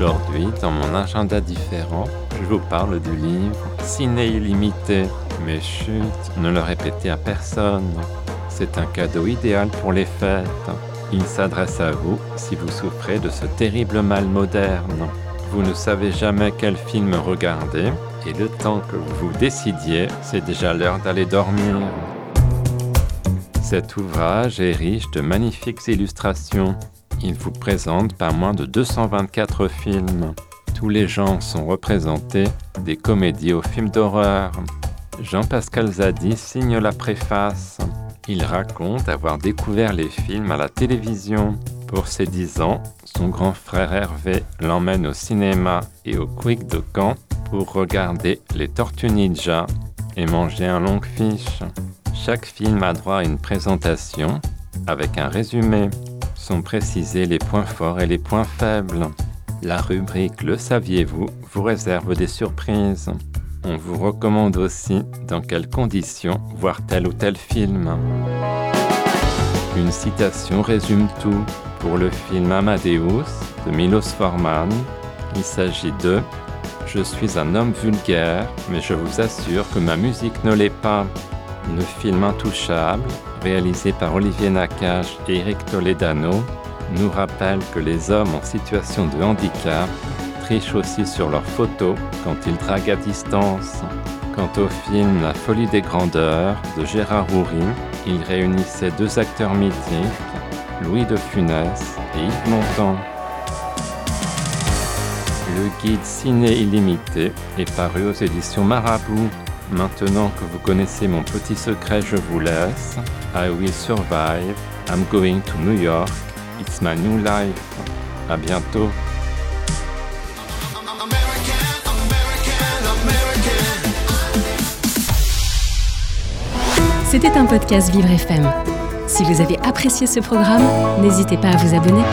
Aujourd'hui, dans mon agenda différent, je vous parle du livre Ciné illimité. Mais chut, ne le répétez à personne. C'est un cadeau idéal pour les fêtes. Il s'adresse à vous si vous souffrez de ce terrible mal moderne. Vous ne savez jamais quel film regarder et le temps que vous vous décidiez, c'est déjà l'heure d'aller dormir. Cet ouvrage est riche de magnifiques illustrations. Il vous présente pas moins de 224 films. Tous les genres sont représentés, des comédies aux films d'horreur. Jean-Pascal Zadi signe la préface. Il raconte avoir découvert les films à la télévision. Pour ses 10 ans, son grand frère Hervé l'emmène au cinéma et au Quick de Caen pour regarder les Tortues Ninja et manger un long fiche. Chaque film a droit à une présentation avec un résumé. Sont précisés les points forts et les points faibles. La rubrique Le saviez-vous vous réserve des surprises. On vous recommande aussi dans quelles conditions voir tel ou tel film. Une citation résume tout. Pour le film Amadeus de Milos Forman, il s'agit de Je suis un homme vulgaire, mais je vous assure que ma musique ne l'est pas. Le film Intouchable, réalisé par Olivier Nakache et Eric Toledano, nous rappelle que les hommes en situation de handicap trichent aussi sur leurs photos quand ils draguent à distance. Quant au film La folie des grandeurs de Gérard Houry, il réunissait deux acteurs mythiques, Louis de Funès et Yves Montand. Le guide Ciné illimité est paru aux éditions Marabout. Maintenant que vous connaissez mon petit secret, je vous laisse. I will survive. I'm going to New York. It's my new life. À bientôt. C'était un podcast Vivre FM. Si vous avez apprécié ce programme, n'hésitez pas à vous abonner.